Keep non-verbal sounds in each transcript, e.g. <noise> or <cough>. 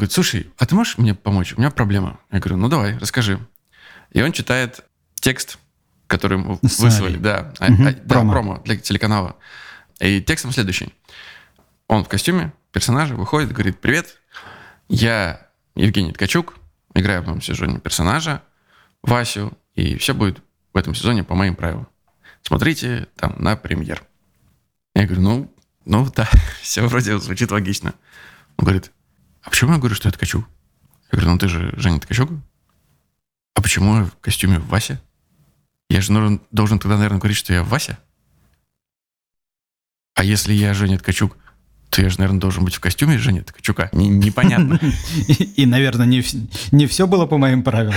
говорит, слушай, а ты можешь мне помочь? У меня проблема. Я говорю, ну давай, расскажи. И он читает текст, который ему выслали. Да, угу. а, да, промо. промо для телеканала. И текстом следующий. Он в костюме персонажа выходит, говорит, привет, я Евгений Ткачук, играю в этом сезоне персонажа, Васю, и все будет в этом сезоне по моим правилам. Смотрите там на премьер. Я говорю, ну, ну да, <laughs> все вроде звучит логично. Он говорит, а почему я говорю, что я Ткачук? Я говорю, ну ты же Женя Ткачук. А почему я в костюме Вася? Я же должен, должен тогда, наверное, говорить, что я Вася. А если я Женя Ткачук, то я же, наверное, должен быть в костюме Женя Ткачука. Непонятно. <laughs> И, наверное, не все было по моим правилам.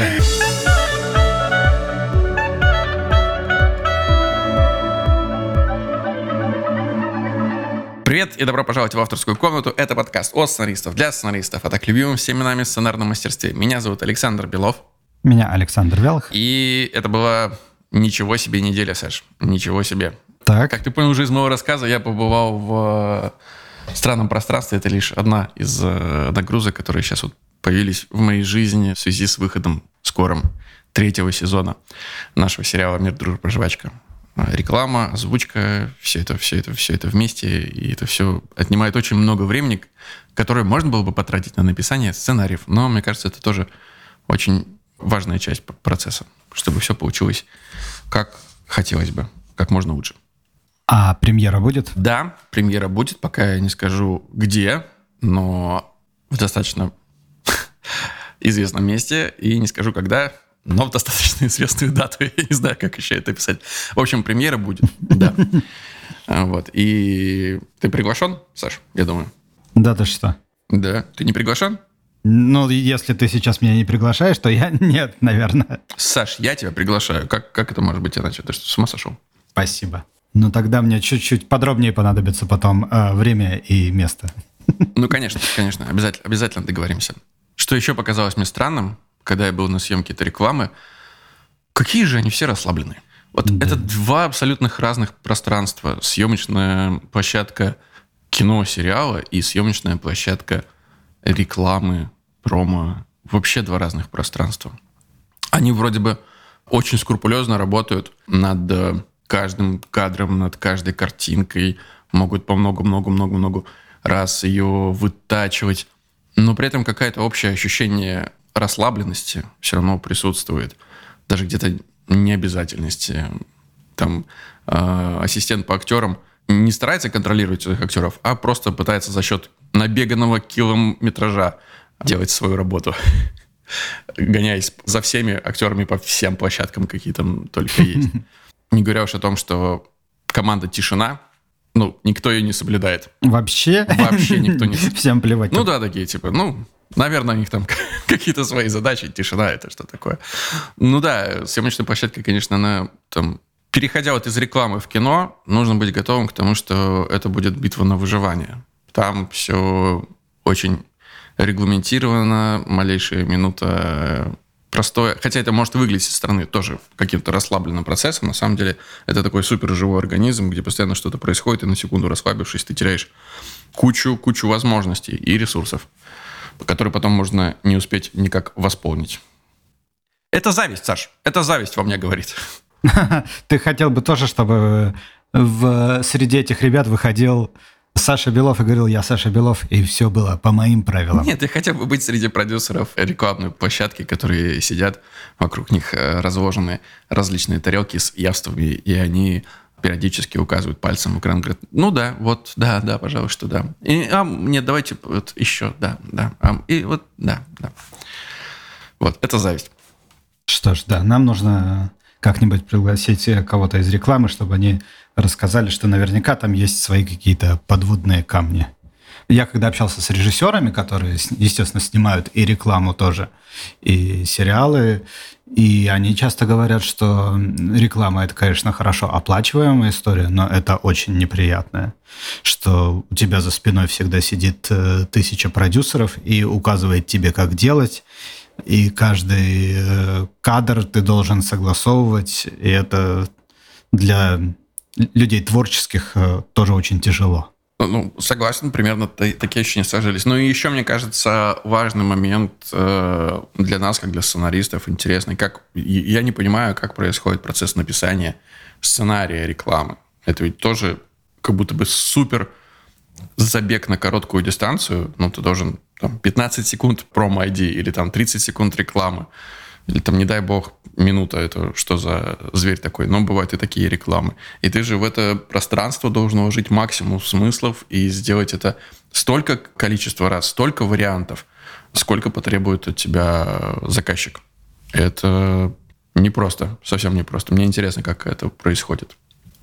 Привет и добро пожаловать в авторскую комнату. Это подкаст от сценаристов для сценаристов, а так любимым всеми нами сценарном мастерстве. Меня зовут Александр Белов. Меня Александр Вялых. И это была ничего себе неделя, Саш. Ничего себе. Так. Как ты понял уже из моего рассказа, я побывал в э, странном пространстве. Это лишь одна из э, нагрузок, которые сейчас вот появились в моей жизни в связи с выходом скорым третьего сезона нашего сериала «Мир, дружба, жвачка». А, реклама, озвучка, все это, все это, все это вместе, и это все отнимает очень много времени, которое можно было бы потратить на написание сценариев, но мне кажется, это тоже очень важная часть процесса, чтобы все получилось как хотелось бы, как можно лучше. А премьера будет? Да, премьера будет, пока я не скажу где, но в достаточно <laughs> известном месте, и не скажу когда, но в достаточно <laughs> известную дату. Я не знаю, как еще это писать. В общем, премьера будет, <laughs> да. А, вот. И ты приглашен, Саш, я думаю? Да, ты что? Да. Ты не приглашен? Ну, если ты сейчас меня не приглашаешь, то я <laughs> нет, наверное. Саш, я тебя приглашаю. Как, как это может быть иначе? Ты что, с ума сошел? Спасибо. Ну, тогда мне чуть-чуть подробнее понадобится потом э, время и место. Ну, конечно, конечно. Обязательно, обязательно договоримся. Что еще показалось мне странным, когда я был на съемке этой рекламы, какие же они все расслабленные. Вот да. это два абсолютных разных пространства. Съемочная площадка кино, сериала и съемочная площадка рекламы, промо. Вообще два разных пространства. Они вроде бы очень скрупулезно работают над э, каждым кадром, над каждой картинкой, могут по много-много-много-много раз ее вытачивать, но при этом какое-то общее ощущение расслабленности все равно присутствует. Даже где-то необязательности. Там э, ассистент по актерам не старается контролировать своих актеров, а просто пытается за счет набеганного километража делать свою работу. <laughs> Гоняясь за всеми актерами по всем площадкам, какие там только <laughs> есть. Не говоря уж о том, что команда «Тишина», ну, никто ее не соблюдает. Вообще? Вообще никто не <laughs> Всем плевать. Ну да, такие, типа, ну, Наверное, у них там <laughs> какие-то свои задачи, тишина это что такое. Ну да, съемочная площадка, конечно, она там... Переходя вот из рекламы в кино, нужно быть готовым к тому, что это будет битва на выживание. Там все очень регламентировано, малейшая минута простое, хотя это может выглядеть со стороны тоже каким-то расслабленным процессом, на самом деле это такой супер живой организм, где постоянно что-то происходит, и на секунду расслабившись, ты теряешь кучу, кучу возможностей и ресурсов который потом можно не успеть никак восполнить. Это зависть, Саш. Это зависть во мне говорит. <laughs> Ты хотел бы тоже, чтобы в среди этих ребят выходил Саша Белов и говорил, я Саша Белов, и все было по моим правилам. Нет, я хотел бы быть среди продюсеров рекламной площадки, которые сидят, вокруг них э, разложены различные тарелки с явствами, и они периодически указывают пальцем в экран, говорят, ну да, вот, да, да, пожалуй, что да. И, а, нет, давайте вот еще, да, да. А, и вот, да, да. Вот, это зависть. Что ж, да, нам нужно как-нибудь пригласить кого-то из рекламы, чтобы они рассказали, что наверняка там есть свои какие-то подводные камни. Я когда общался с режиссерами, которые, естественно, снимают и рекламу тоже, и сериалы, и они часто говорят, что реклама это, конечно, хорошо оплачиваемая история, но это очень неприятная. Что у тебя за спиной всегда сидит э, тысяча продюсеров и указывает тебе, как делать. И каждый э, кадр ты должен согласовывать. И это для людей творческих э, тоже очень тяжело. Ну, согласен, примерно такие ощущения сложились. Ну и еще, мне кажется, важный момент э, для нас, как для сценаристов, интересный. Как, я не понимаю, как происходит процесс написания сценария рекламы. Это ведь тоже как будто бы супер забег на короткую дистанцию. Ну, ты должен там, 15 секунд промо-ID или там 30 секунд рекламы. Или там, не дай бог, минута, это что за зверь такой? Но бывают и такие рекламы. И ты же в это пространство должен вложить максимум смыслов и сделать это столько количества раз, столько вариантов, сколько потребует от тебя заказчик. Это непросто, совсем непросто. Мне интересно, как это происходит.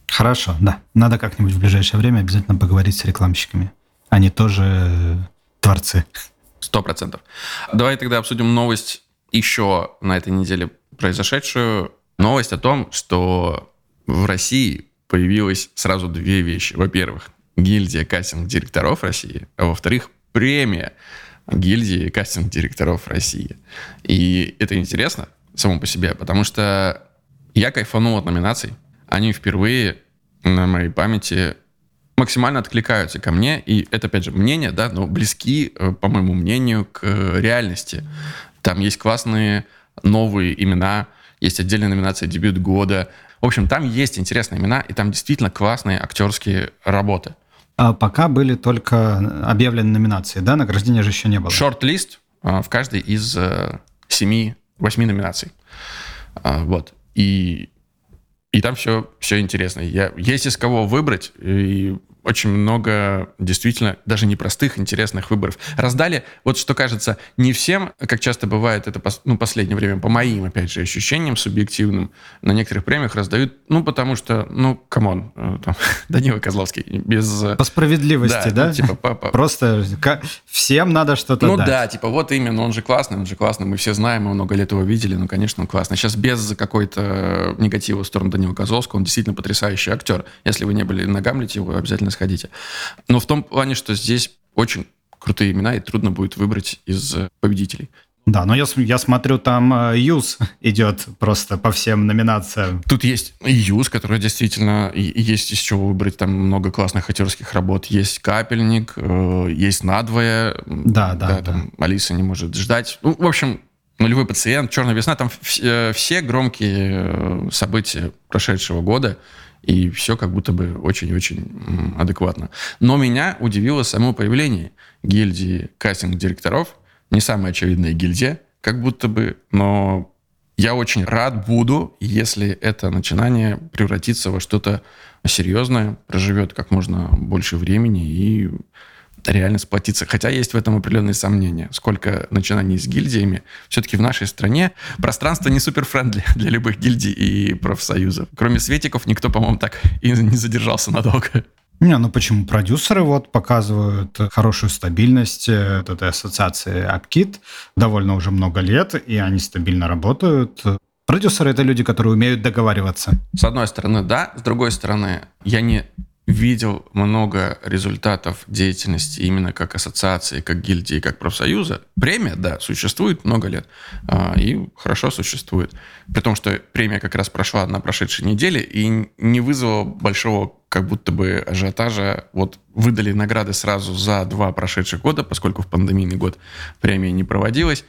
Хорошо, да. Надо как-нибудь в ближайшее время обязательно поговорить с рекламщиками. Они тоже творцы. Сто процентов. Давай тогда обсудим новость еще на этой неделе произошедшую новость о том, что в России появилось сразу две вещи. Во-первых, гильдия кастинг-директоров России, а во-вторых, премия гильдии кастинг-директоров России. И это интересно само по себе, потому что я кайфанул от номинаций. Они впервые на моей памяти максимально откликаются ко мне, и это, опять же, мнение, да, но близки, э, по моему мнению, к реальности. Там есть классные новые имена, есть отдельная номинация «Дебют года». В общем, там есть интересные имена, и там действительно классные актерские работы. А пока были только объявлены номинации, да? Награждения же еще не было. Шорт-лист а, в каждой из э, семи, восьми номинаций. А, вот. И, и там все, все интересно. Я, есть из кого выбрать, и очень много действительно даже непростых, интересных выборов. Раздали, вот что кажется, не всем, как часто бывает это ну, последнее время, по моим, опять же, ощущениям субъективным, на некоторых премиях раздают, ну, потому что, ну, come on, э, там, <laughs> Данила Козловский, без... По справедливости, да? да? Ну, типа, по, по... Просто всем надо что-то Ну дать. да, типа, вот именно, он же классный, он же классный, мы все знаем, мы много лет его видели, ну, конечно, он классный. Сейчас без какой-то негатива в сторону Данила Козловского, он действительно потрясающий актер. Если вы не были на Гамлете, вы обязательно сходите. Но в том плане, что здесь очень крутые имена, и трудно будет выбрать из победителей. Да, но я, я смотрю, там э, Юз <laughs> идет просто по всем номинациям. Тут есть Юз, который действительно есть из чего выбрать. Там много классных актерских работ. Есть Капельник, э, есть Надвое. Да, да, да. Там Алиса не может ждать. Ну, в общем, Нулевой пациент, Черная весна, там э, все громкие события прошедшего года и все как будто бы очень-очень адекватно. Но меня удивило само появление гильдии кастинг-директоров. Не самая очевидная гильдия, как будто бы, но я очень рад буду, если это начинание превратится во что-то серьезное, проживет как можно больше времени и реально сплотиться. Хотя есть в этом определенные сомнения. Сколько начинаний с гильдиями. Все-таки в нашей стране пространство не супер-френдли <laughs> для любых гильдий и профсоюзов. Кроме Светиков, никто, по-моему, так и не задержался надолго. Не, ну почему? Продюсеры вот показывают хорошую стабильность э, этой ассоциации AppKit довольно уже много лет, и они стабильно работают. Продюсеры — это люди, которые умеют договариваться. С одной стороны, да. С другой стороны, я не видел много результатов деятельности именно как ассоциации, как гильдии, как профсоюза. Премия, да, существует много лет а, и хорошо существует. При том, что премия как раз прошла на прошедшей неделе и не вызвала большого как будто бы ажиотажа. Вот выдали награды сразу за два прошедших года, поскольку в пандемийный год премия не проводилась.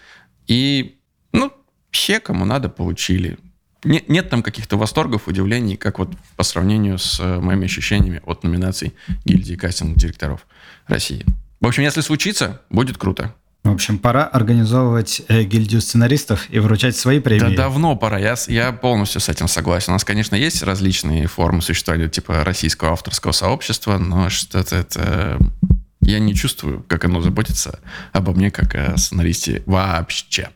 И, ну, все, кому надо, получили нет, нет там каких-то восторгов, удивлений, как вот по сравнению с э, моими ощущениями от номинаций гильдии кастинг-директоров России. В общем, если случится, будет круто. В общем, пора организовывать э, гильдию сценаристов и вручать свои премии. Да давно пора, я, я полностью с этим согласен. У нас, конечно, есть различные формы существования типа российского авторского сообщества, но что-то это... Я не чувствую, как оно заботится обо мне, как о сценаристе вообще.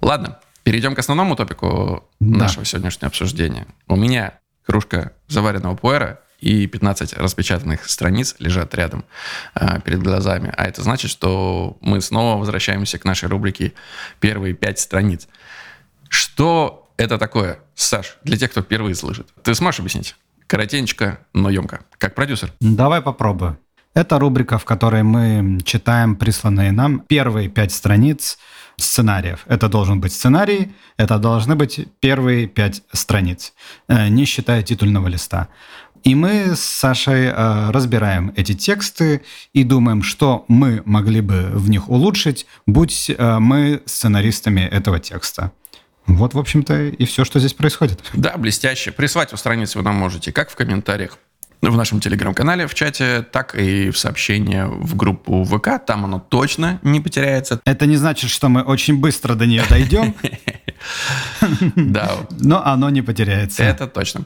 Ладно, Перейдем к основному топику да. нашего сегодняшнего обсуждения. У меня кружка заваренного пуэра и 15 распечатанных страниц лежат рядом э, перед глазами. А это значит, что мы снова возвращаемся к нашей рубрике «Первые пять страниц». Что это такое, Саш, для тех, кто впервые слышит? Ты сможешь объяснить? Коротенечко, но емко. Как продюсер. Давай попробую. Это рубрика, в которой мы читаем присланные нам первые пять страниц сценариев. Это должен быть сценарий, это должны быть первые пять страниц, э, не считая титульного листа. И мы с Сашей э, разбираем эти тексты и думаем, что мы могли бы в них улучшить, будь э, мы сценаристами этого текста. Вот, в общем-то, и все, что здесь происходит. Да, блестяще. Прислать у страницы вы нам можете как в комментариях в нашем телеграм-канале в чате, так и в сообщение в группу ВК. Там оно точно не потеряется. Это не значит, что мы очень быстро до нее дойдем. <laughs> Да. Но оно не потеряется. Это точно.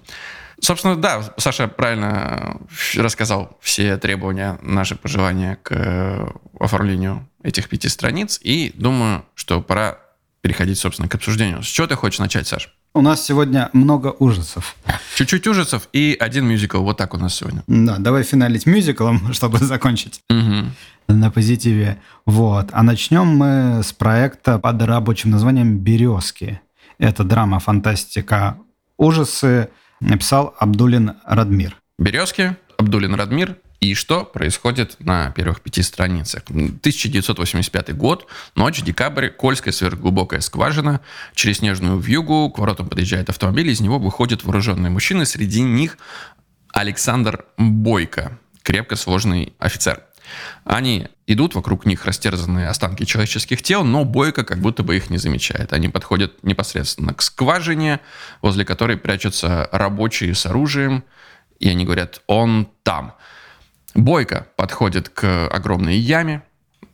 Собственно, да, Саша правильно рассказал все требования, наши пожелания к э, оформлению этих пяти страниц. И думаю, что пора переходить, собственно, к обсуждению. С чего ты хочешь начать, Саш? У нас сегодня много ужасов. Чуть-чуть ужасов и один мюзикл. Вот так у нас сегодня. Да, давай финалить мюзиклом, <laughs> чтобы закончить Угу. на позитиве. Вот. А начнем мы с проекта под рабочим названием «Березки». Это драма, фантастика, ужасы. Написал Абдулин Радмир. Березки, Абдулин Радмир. И что происходит на первых пяти страницах? 1985 год, ночь, декабрь, Кольская сверхглубокая скважина. Через снежную вьюгу к воротам подъезжает автомобиль, из него выходят вооруженные мужчины. Среди них Александр Бойко, крепко сложный офицер. Они идут, вокруг них растерзанные останки человеческих тел, но Бойко как будто бы их не замечает. Они подходят непосредственно к скважине, возле которой прячутся рабочие с оружием, и они говорят «он там». Бойко подходит к огромной яме,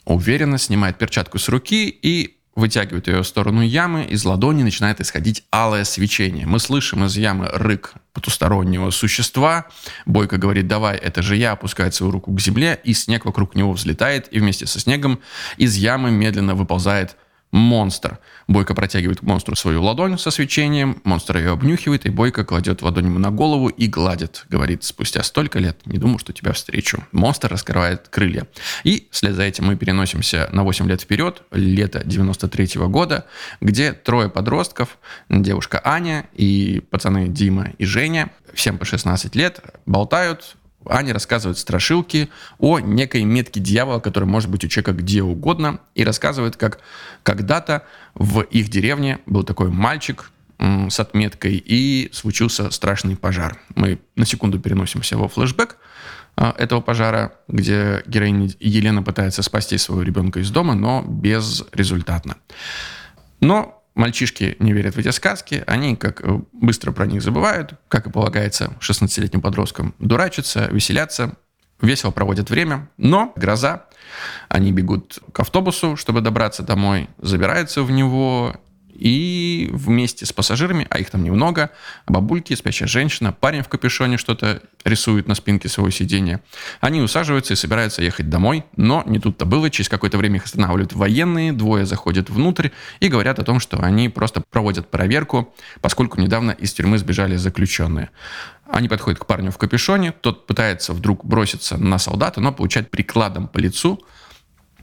уверенно снимает перчатку с руки и вытягивает ее в сторону ямы, из ладони начинает исходить алое свечение. Мы слышим из ямы рык потустороннего существа. Бойко говорит, давай, это же я, опускает свою руку к земле, и снег вокруг него взлетает, и вместе со снегом из ямы медленно выползает монстр. Бойко протягивает к монстру свою ладонь со свечением, монстр ее обнюхивает, и Бойко кладет ладонь ему на голову и гладит. Говорит, спустя столько лет не думал, что тебя встречу. Монстр раскрывает крылья. И вслед за этим мы переносимся на 8 лет вперед, лето 93 -го года, где трое подростков, девушка Аня и пацаны Дима и Женя, всем по 16 лет, болтают, Аня рассказывает страшилки о некой метке дьявола, которая может быть у человека где угодно, и рассказывает, как когда-то в их деревне был такой мальчик с отметкой, и случился страшный пожар. Мы на секунду переносимся во флешбэк а, этого пожара, где героиня Елена пытается спасти своего ребенка из дома, но безрезультатно. Но мальчишки не верят в эти сказки, они как э, быстро про них забывают, как и полагается 16-летним подросткам, дурачатся, веселятся, весело проводят время, но гроза, они бегут к автобусу, чтобы добраться домой, забираются в него, и вместе с пассажирами, а их там немного, бабульки, спящая женщина, парень в капюшоне что-то рисует на спинке своего сидения. Они усаживаются и собираются ехать домой, но не тут-то было. Через какое-то время их останавливают военные, двое заходят внутрь и говорят о том, что они просто проводят проверку, поскольку недавно из тюрьмы сбежали заключенные. Они подходят к парню в капюшоне, тот пытается вдруг броситься на солдата, но получает прикладом по лицу,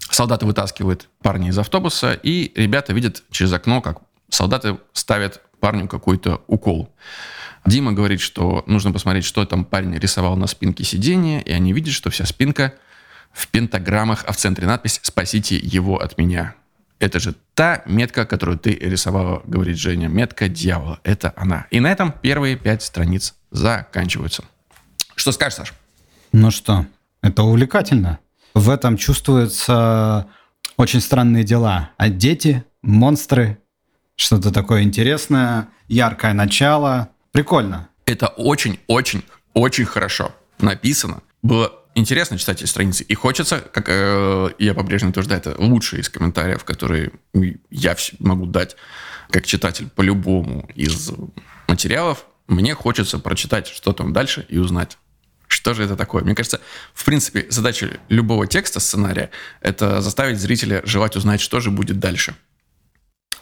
Солдаты вытаскивают парня из автобуса, и ребята видят через окно, как солдаты ставят парню какой-то укол. Дима говорит, что нужно посмотреть, что там парень рисовал на спинке сиденья, и они видят, что вся спинка в пентаграммах, а в центре надпись «Спасите его от меня». Это же та метка, которую ты рисовала, говорит Женя. Метка дьявола. Это она. И на этом первые пять страниц заканчиваются. Что скажешь, Саш? Ну что, это увлекательно. В этом чувствуются очень странные дела. А дети, монстры, что-то такое интересное, яркое начало. Прикольно. Это очень-очень-очень хорошо написано. Было интересно читать эти страницы. И хочется, как э, я по-прежнему утверждаю, это лучшие из комментариев, которые я могу дать как читатель по любому из материалов. Мне хочется прочитать, что там дальше, и узнать, что же это такое. Мне кажется, в принципе, задача любого текста, сценария, это заставить зрителя желать узнать, что же будет дальше.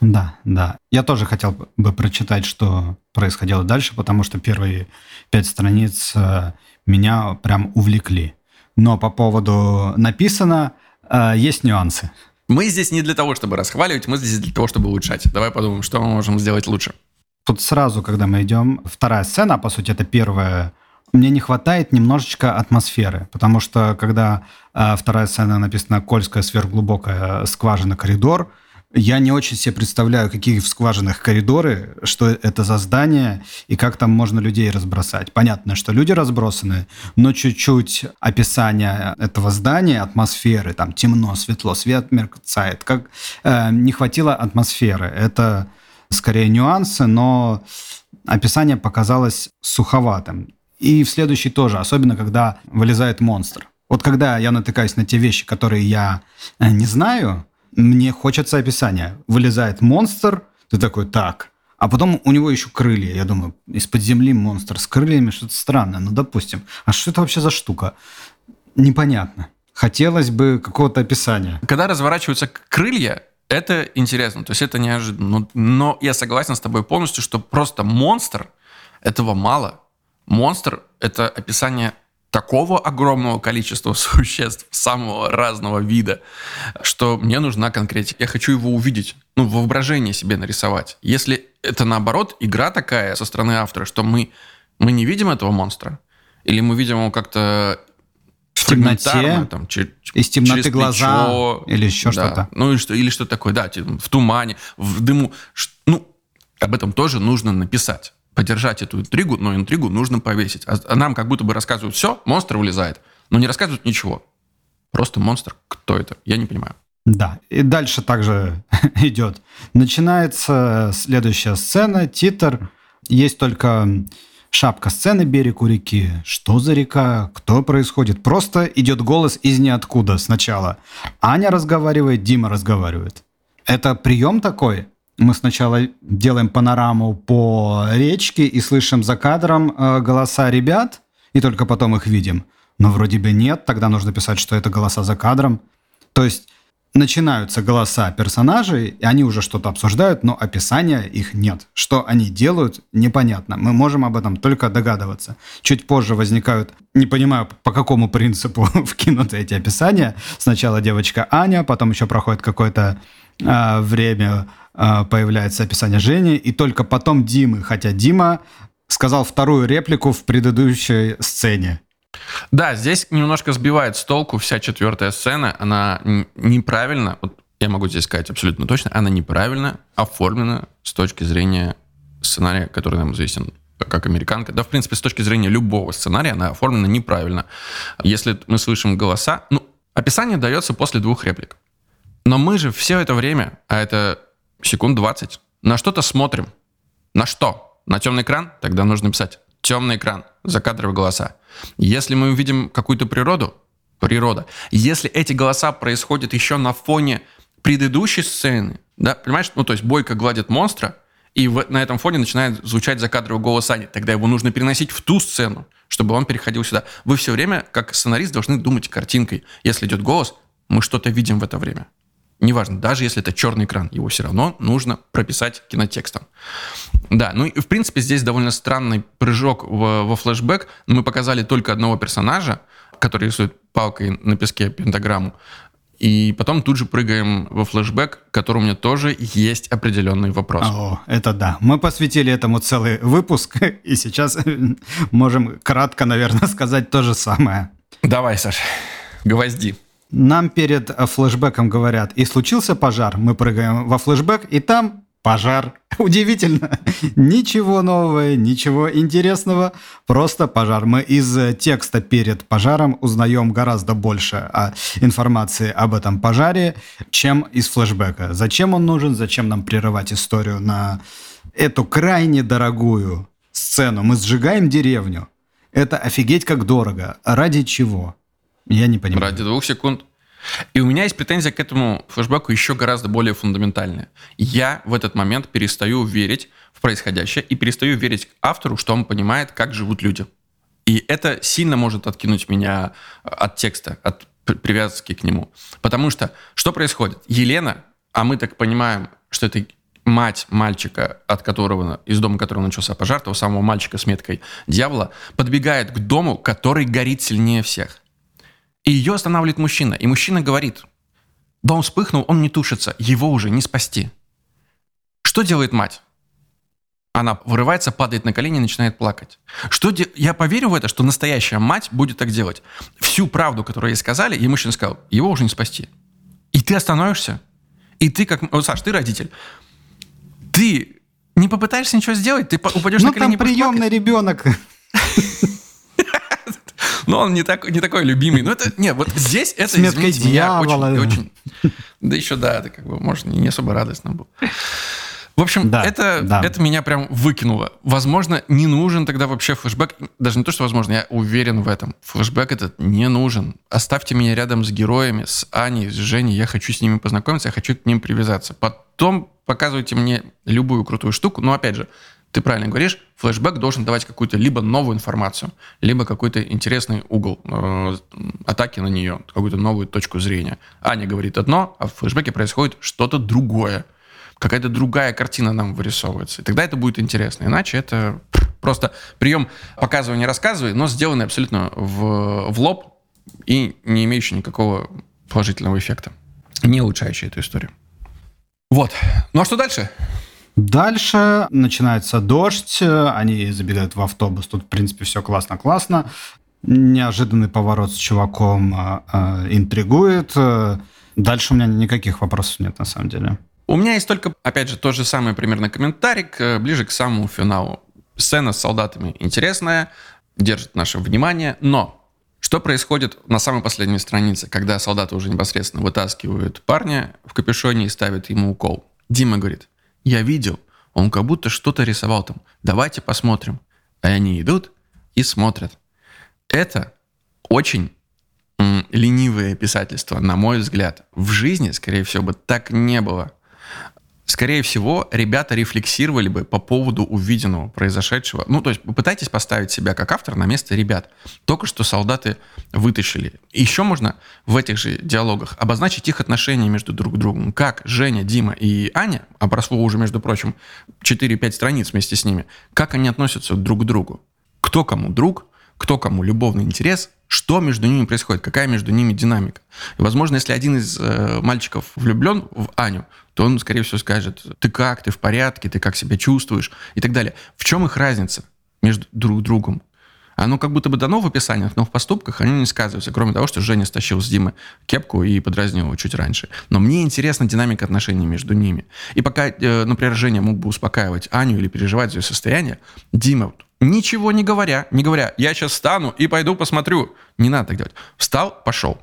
Да, да. Я тоже хотел бы прочитать, что происходило дальше, потому что первые пять страниц э, меня прям увлекли. Но по поводу написано, э, есть нюансы. Мы здесь не для того, чтобы расхваливать, мы здесь для того, чтобы улучшать. Давай подумаем, что мы можем сделать лучше. Тут сразу, когда мы идем, вторая сцена, по сути, это первая мне не хватает немножечко атмосферы, потому что когда э, вторая сцена написана «Кольская сверхглубокая скважина коридор», Я не очень себе представляю, какие в скважинах коридоры, что это за здание и как там можно людей разбросать. Понятно, что люди разбросаны, но чуть-чуть описание этого здания, атмосферы, там темно, светло, свет мерцает, как э, не хватило атмосферы. Это скорее нюансы, но описание показалось суховатым. И в следующий тоже, особенно когда вылезает монстр. Вот когда я натыкаюсь на те вещи, которые я э, не знаю, мне хочется описания. Вылезает монстр, ты такой, так. А потом у него еще крылья. Я думаю, из-под земли монстр с крыльями, что-то странное. Ну, допустим. А что это вообще за штука? Непонятно. Хотелось бы какого-то описания. Когда разворачиваются крылья, это интересно, то есть это неожиданно. Но, но я согласен с тобой полностью, что просто монстр, этого мало. Монстр — это описание такого огромного количества <laughs> существ самого разного вида, что мне нужна конкретика. Я хочу его увидеть, ну, в воображении себе нарисовать. Если это наоборот игра такая со стороны автора, что мы, мы не видим этого монстра, или мы видим его как-то в темноте, там, чер- из темноты глаза плечо, или еще да. что-то. Ну или что, или что такое, да, в тумане, в дыму. Ну, об этом тоже нужно написать поддержать эту интригу, но интригу нужно повесить. А, а нам как будто бы рассказывают все, монстр вылезает, но не рассказывают ничего. Просто монстр. Кто это? Я не понимаю. Да, и дальше также <laughs> идет. Начинается следующая сцена, титр. Есть только шапка сцены «Берег у реки». Что за река? Кто происходит? Просто идет голос из ниоткуда сначала. Аня разговаривает, Дима разговаривает. Это прием такой? Мы сначала делаем панораму по речке и слышим за кадром э, голоса ребят, и только потом их видим. Но вроде бы нет, тогда нужно писать, что это голоса за кадром. То есть начинаются голоса персонажей, и они уже что-то обсуждают, но описания их нет. Что они делают, непонятно. Мы можем об этом только догадываться. Чуть позже возникают, не понимаю, по какому принципу <laughs> вкинуты эти описания. Сначала девочка Аня, потом еще проходит какое-то э, время появляется описание Жени, и только потом Димы, хотя Дима сказал вторую реплику в предыдущей сцене. Да, здесь немножко сбивает с толку вся четвертая сцена, она неправильно, вот я могу здесь сказать абсолютно точно, она неправильно оформлена с точки зрения сценария, который нам известен как американка. Да, в принципе, с точки зрения любого сценария она оформлена неправильно. Если мы слышим голоса, ну, описание дается после двух реплик. Но мы же все это время, а это секунд 20. На что-то смотрим. На что? На темный экран? Тогда нужно писать темный экран, закадровые голоса. Если мы увидим какую-то природу, природа. Если эти голоса происходят еще на фоне предыдущей сцены, да, понимаешь, ну то есть Бойко гладит монстра, и в, на этом фоне начинает звучать закадровый голос Ани. Тогда его нужно переносить в ту сцену, чтобы он переходил сюда. Вы все время, как сценарист, должны думать картинкой. Если идет голос, мы что-то видим в это время. Неважно, даже если это черный экран, его все равно нужно прописать кинотекстом. Да, ну и в принципе здесь довольно странный прыжок в, во флешбэк. Мы показали только одного персонажа, который рисует палкой на песке пентаграмму. И потом тут же прыгаем во флешбэк, к которому у меня тоже есть определенный вопрос. О, это да. Мы посвятили этому целый выпуск, <laughs> и сейчас можем кратко, наверное, <laughs> сказать то же самое. Давай, Саш, гвозди. Нам перед э, флешбеком говорят, и случился пожар, мы прыгаем во флешбек, и там пожар. <laughs> Удивительно. Ничего нового, ничего интересного, просто пожар. Мы из э, текста перед пожаром узнаем гораздо больше а, информации об этом пожаре, чем из флешбека. Зачем он нужен, зачем нам прерывать историю на эту крайне дорогую сцену. Мы сжигаем деревню. Это офигеть как дорого. Ради чего? Я не понимаю. Ради двух секунд. И у меня есть претензия к этому флешбеку еще гораздо более фундаментальная. Я в этот момент перестаю верить в происходящее и перестаю верить автору, что он понимает, как живут люди. И это сильно может откинуть меня от текста, от привязки к нему. Потому что что происходит? Елена, а мы так понимаем, что это мать мальчика, от которого, из дома которого начался пожар, того самого мальчика с меткой дьявола, подбегает к дому, который горит сильнее всех. И ее останавливает мужчина. И мужчина говорит, дом вспыхнул, он не тушится, его уже не спасти. Что делает мать? Она вырывается, падает на колени и начинает плакать. Что де... Я поверю в это, что настоящая мать будет так делать. Всю правду, которую ей сказали, ей мужчина сказал, его уже не спасти. И ты остановишься? И ты как... Вот, Саш, ты родитель. Ты не попытаешься ничего сделать, ты упадешь ну, на колени. Ну, там приемный ребенок. <laughs> Но он не, так, не такой любимый. Но это, не, вот здесь это, С меткой извините меня, очень, дьявола. очень... Да еще да, это как бы, может, не особо радостно было. В общем, Да, это, да. это меня прям выкинуло. Возможно, не нужен тогда вообще флешбэк. Даже не то, что возможно, я уверен в этом. Флешбэк этот не нужен. Оставьте меня рядом с героями, с Аней, с Женей. Я хочу с ними познакомиться, я хочу к ним привязаться. Потом показывайте мне любую крутую штуку. Но опять же, ты правильно говоришь, флешбэк должен давать какую-то либо новую информацию, либо какой-то интересный угол э, атаки на нее, какую-то новую точку зрения. Аня говорит одно, а в флешбеке происходит что-то другое. Какая-то другая картина нам вырисовывается. И тогда это будет интересно. Иначе это просто прием показывай, не рассказывай, но сделанный абсолютно в, в лоб и не имеющий никакого положительного эффекта. Не улучшающий эту историю. Вот. Ну а что дальше? Дальше начинается дождь, они забегают в автобус, тут, в принципе, все классно-классно. Неожиданный поворот с чуваком э, э, интригует. Дальше у меня никаких вопросов нет, на самом деле. У меня есть только, опять же, тот же самый примерно комментарий ближе к самому финалу. Сцена с солдатами интересная, держит наше внимание, но что происходит на самой последней странице, когда солдаты уже непосредственно вытаскивают парня в капюшоне и ставят ему укол? Дима говорит, я видел, он как будто что-то рисовал там. Давайте посмотрим. И они идут и смотрят. Это очень ленивое писательство, на мой взгляд. В жизни, скорее всего, бы так не было. Скорее всего, ребята рефлексировали бы по поводу увиденного, произошедшего. Ну, то есть попытайтесь поставить себя как автор на место ребят. Только что солдаты вытащили. Еще можно в этих же диалогах обозначить их отношения между друг другом. Как Женя, Дима и Аня, а прошло уже, между прочим, 4-5 страниц вместе с ними, как они относятся друг к другу. Кто кому друг, кто кому любовный интерес, что между ними происходит, какая между ними динамика. И, возможно, если один из э, мальчиков влюблен в Аню, то он, скорее всего, скажет, ты как, ты в порядке, ты как себя чувствуешь и так далее. В чем их разница между друг другом? Оно как будто бы дано в описаниях, но в поступках они не сказываются, кроме того, что Женя стащил с Димы кепку и подразнил его чуть раньше. Но мне интересна динамика отношений между ними. И пока, э, например, Женя мог бы успокаивать Аню или переживать за ее состояние, Дима, ничего не говоря, не говоря, я сейчас встану и пойду посмотрю. Не надо так делать. Встал, пошел.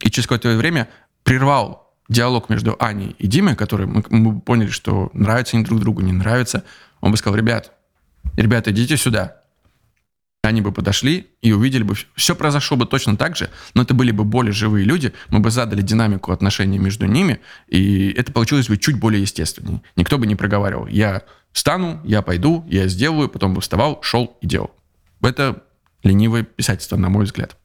И через какое-то время прервал диалог между Аней и Димой, который мы, мы поняли, что нравятся они друг другу, не нравятся, он бы сказал, ребят, ребята, идите сюда. Они бы подошли и увидели бы, все произошло бы точно так же, но это были бы более живые люди, мы бы задали динамику отношений между ними, и это получилось бы чуть более естественнее. Никто бы не проговаривал, я встану, я пойду, я сделаю, потом бы вставал, шел и делал. Это ленивое писательство, на мой взгляд.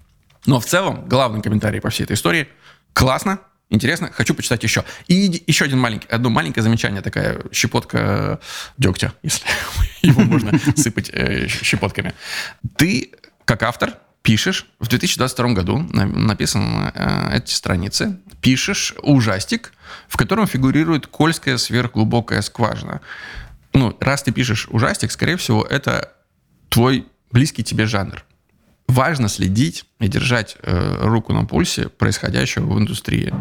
Но в целом, главный комментарий по всей этой истории – классно, Интересно? Хочу почитать еще. И еще один маленький, одно маленькое замечание, такая щепотка дегтя, <laughs> если его можно сыпать э, щепотками. Ты, как автор, пишешь, в 2022 году написаны э, эти страницы, пишешь ужастик, в котором фигурирует Кольская сверхглубокая скважина. Ну, раз ты пишешь ужастик, скорее всего, это твой близкий тебе жанр важно следить и держать э, руку на пульсе происходящего в индустрии.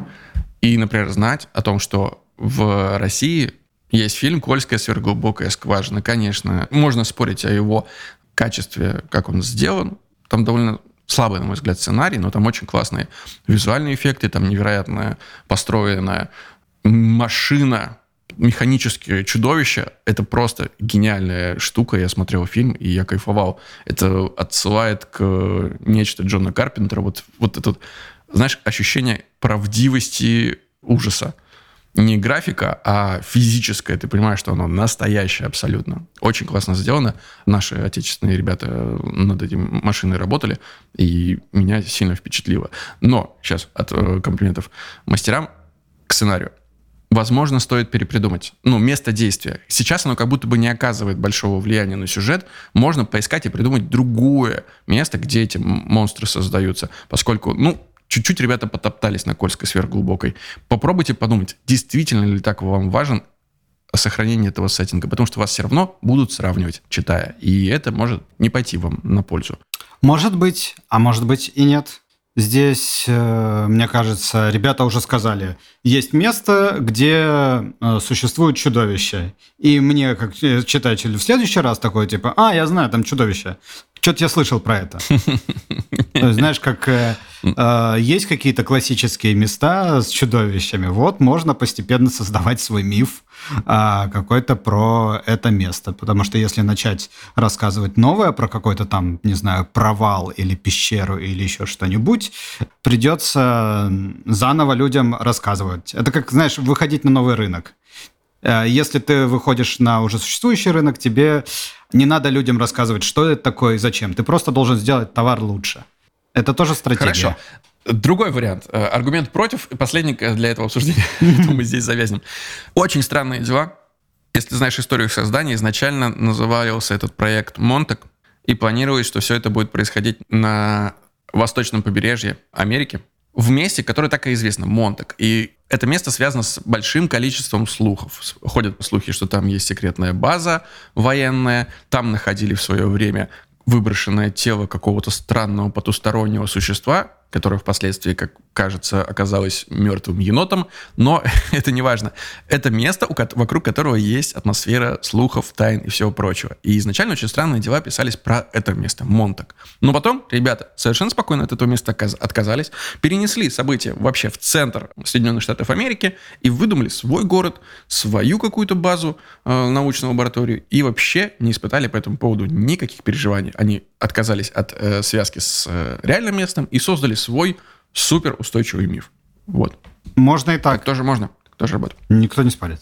И, например, знать о том, что в России есть фильм «Кольская сверхглубокая скважина». Конечно, можно спорить о его качестве, как он сделан. Там довольно слабый, на мой взгляд, сценарий, но там очень классные визуальные эффекты, там невероятно построенная машина, механические чудовища — это просто гениальная штука. Я смотрел фильм, и я кайфовал. Это отсылает к нечто Джона Карпентера. Вот, вот это, знаешь, ощущение правдивости ужаса. Не графика, а физическое. Ты понимаешь, что оно настоящее абсолютно. Очень классно сделано. Наши отечественные ребята над этим машиной работали, и меня сильно впечатлило. Но сейчас от э, комплиментов мастерам к сценарию возможно, стоит перепридумать. Ну, место действия. Сейчас оно как будто бы не оказывает большого влияния на сюжет. Можно поискать и придумать другое место, где эти монстры создаются. Поскольку, ну, чуть-чуть ребята потоптались на Кольской сверхглубокой. Попробуйте подумать, действительно ли так вам важен сохранение этого сеттинга, потому что вас все равно будут сравнивать, читая, и это может не пойти вам на пользу. Может быть, а может быть и нет. Здесь, э, мне кажется, ребята уже сказали, есть место, где э, существует чудовище. И мне, как читатель, в следующий раз такой, типа, а, я знаю, там чудовище. Что-то я слышал про это. <laughs> То есть, знаешь, как э, э, есть какие-то классические места с чудовищами, вот можно постепенно создавать свой миф э, какой-то про это место. Потому что если начать рассказывать новое про какой-то там, не знаю, провал или пещеру или еще что-нибудь, придется заново людям рассказывать. Это как, знаешь, выходить на новый рынок. Э, если ты выходишь на уже существующий рынок, тебе не надо людям рассказывать, что это такое и зачем. Ты просто должен сделать товар лучше. Это тоже стратегия. Хорошо. Другой вариант. Э, аргумент против. Последний для этого обсуждения. <laughs> Мы здесь завязнем. Очень странные дела. Если ты знаешь историю создания, изначально назывался этот проект «Монтек», и планировалось, что все это будет происходить на восточном побережье Америки, в месте, которое так и известно, Монтек. И это место связано с большим количеством слухов. Ходят слухи, что там есть секретная база военная, там находили в свое время выброшенное тело какого-то странного потустороннего существа, которое впоследствии, как кажется, оказалось мертвым енотом, но <laughs> это не важно. Это место, вокруг которого есть атмосфера слухов, тайн и всего прочего. И изначально очень странные дела писались про это место, Монтак. Но потом ребята совершенно спокойно от этого места отказались, перенесли события вообще в центр Соединенных Штатов Америки и выдумали свой город, свою какую-то базу, э, научную лабораторию, и вообще не испытали по этому поводу никаких переживаний. Они отказались от э, связки с э, реальным местом и создали свой супер устойчивый миф. Вот. Можно и так. Так тоже можно. Так тоже работает. Никто не спорит.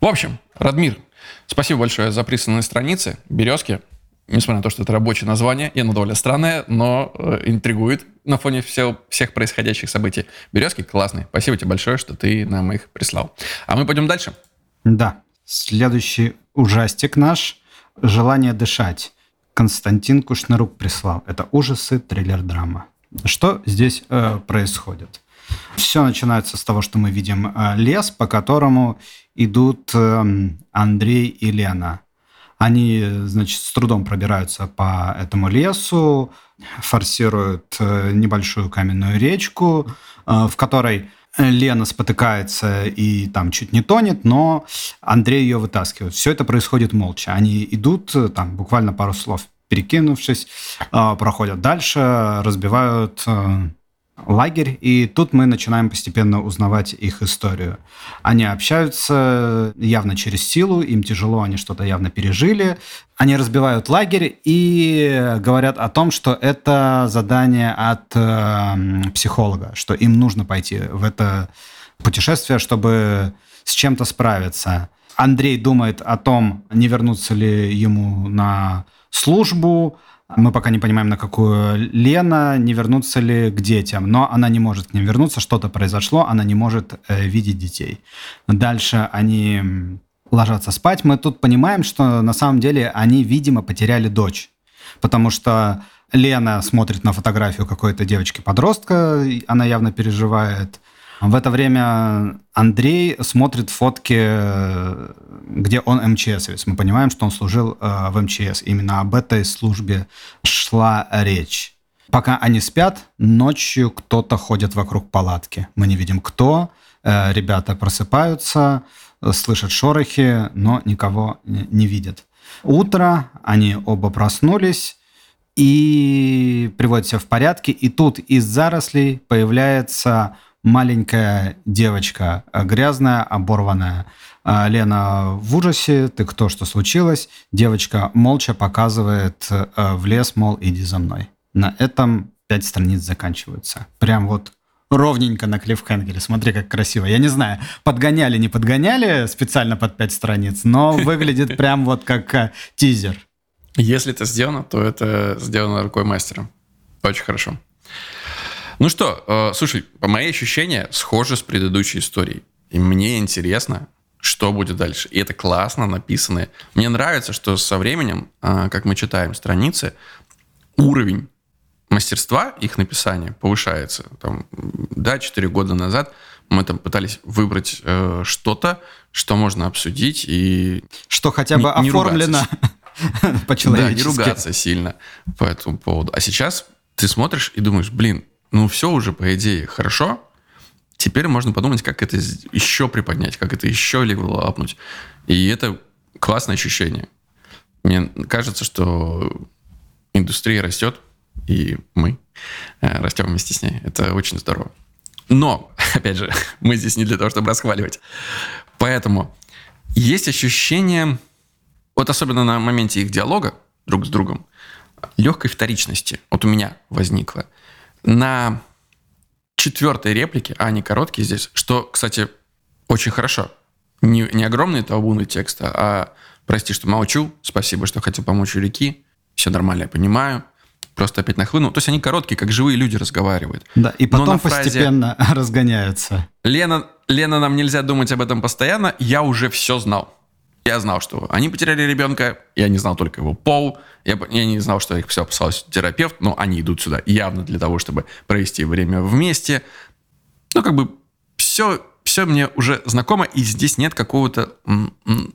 В общем, Радмир, спасибо большое за присланные страницы. Березки. Несмотря на то, что это рабочее название, и оно довольно странное, но э, интригует на фоне всего, всех происходящих событий. Березки классные. Спасибо тебе большое, что ты нам их прислал. А мы пойдем дальше. Да. Следующий ужастик наш «Желание дышать». Константин Кушнарук прислал. Это ужасы, триллер-драма. Что здесь э, происходит? Все начинается с того, что мы видим э, лес, по которому идут э, Андрей и Лена. Они, значит, с трудом пробираются по этому лесу, форсируют э, небольшую каменную речку, э, в которой Лена спотыкается и там чуть не тонет, но Андрей ее вытаскивает. Все это происходит молча. Они идут, э, там буквально пару слов перекинувшись, э, проходят дальше, разбивают э, лагерь, и тут мы начинаем постепенно узнавать их историю. Они общаются явно через силу, им тяжело, они что-то явно пережили. Они разбивают лагерь и говорят о том, что это задание от э, психолога, что им нужно пойти в это путешествие, чтобы с чем-то справиться. Андрей думает о том, не вернуться ли ему на службу. Мы пока не понимаем, на какую Лена, не вернуться ли к детям. Но она не может к ним вернуться, что-то произошло, она не может э, видеть детей. Дальше они ложатся спать. Мы тут понимаем, что на самом деле они, видимо, потеряли дочь. Потому что Лена смотрит на фотографию какой-то девочки-подростка, она явно переживает. В это время Андрей смотрит фотки, где он МЧСовец. Мы понимаем, что он служил э, в МЧС. Именно об этой службе шла речь. Пока они спят, ночью кто-то ходит вокруг палатки. Мы не видим, кто. Э, ребята просыпаются, слышат шорохи, но никого не видят. Утро, они оба проснулись и приводят себя в порядке. И тут из зарослей появляется маленькая девочка, э, грязная, оборванная. Э, Лена в ужасе, ты кто, что случилось? Девочка молча показывает э, в лес, мол, иди за мной. На этом пять страниц заканчиваются. Прям вот ровненько на клиффхенгере. Смотри, как красиво. Я не знаю, подгоняли, не подгоняли специально под пять страниц, но <laughs> выглядит прям вот как тизер. Если это сделано, то это сделано рукой мастера. Очень хорошо. Ну что, э, слушай, мои ощущения, схожи с предыдущей историей. И мне интересно, что будет дальше. И это классно написано. Мне нравится, что со временем, э, как мы читаем страницы, уровень мастерства их написания повышается. Там, да, 4 года назад мы там пытались выбрать э, что-то, что можно обсудить и... Что хотя бы не, оформлено <laughs> по-человечески. Да, не ругаться сильно по этому поводу. А сейчас ты смотришь и думаешь, блин, ну все уже, по идее, хорошо. Теперь можно подумать, как это еще приподнять, как это еще левелапнуть. И это классное ощущение. Мне кажется, что индустрия растет, и мы э, растем вместе с ней. Это очень здорово. Но, <laughs> опять же, <laughs> мы здесь не для того, чтобы расхваливать. Поэтому есть ощущение, вот особенно на моменте их диалога друг с другом, легкой вторичности. Вот у меня возникло. На четвертой реплике, а они короткие здесь, что, кстати, очень хорошо. Не, не огромные табуны текста, а прости, что молчу, спасибо, что хотел помочь у реки, все нормально, я понимаю, просто опять нахлынул. То есть они короткие, как живые люди разговаривают. Да, и потом фразе, постепенно <laughs> разгоняются. Лена, Лена, нам нельзя думать об этом постоянно, я уже все знал. Я знал, что они потеряли ребенка, я не знал только его пол, я, я не знал, что их все опасался терапевт, но они идут сюда явно для того, чтобы провести время вместе. Ну, как бы все, все мне уже знакомо, и здесь нет какого-то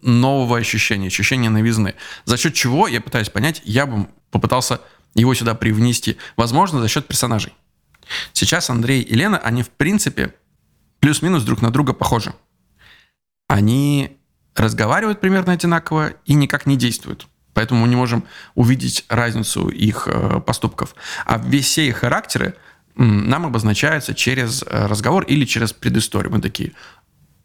нового ощущения, ощущения новизны. За счет чего, я пытаюсь понять, я бы попытался его сюда привнести, возможно, за счет персонажей. Сейчас Андрей и Лена, они в принципе плюс-минус друг на друга похожи. Они разговаривают примерно одинаково и никак не действуют. Поэтому мы не можем увидеть разницу их э, поступков. А все их характеры нам обозначаются через э, разговор или через предысторию. Мы такие,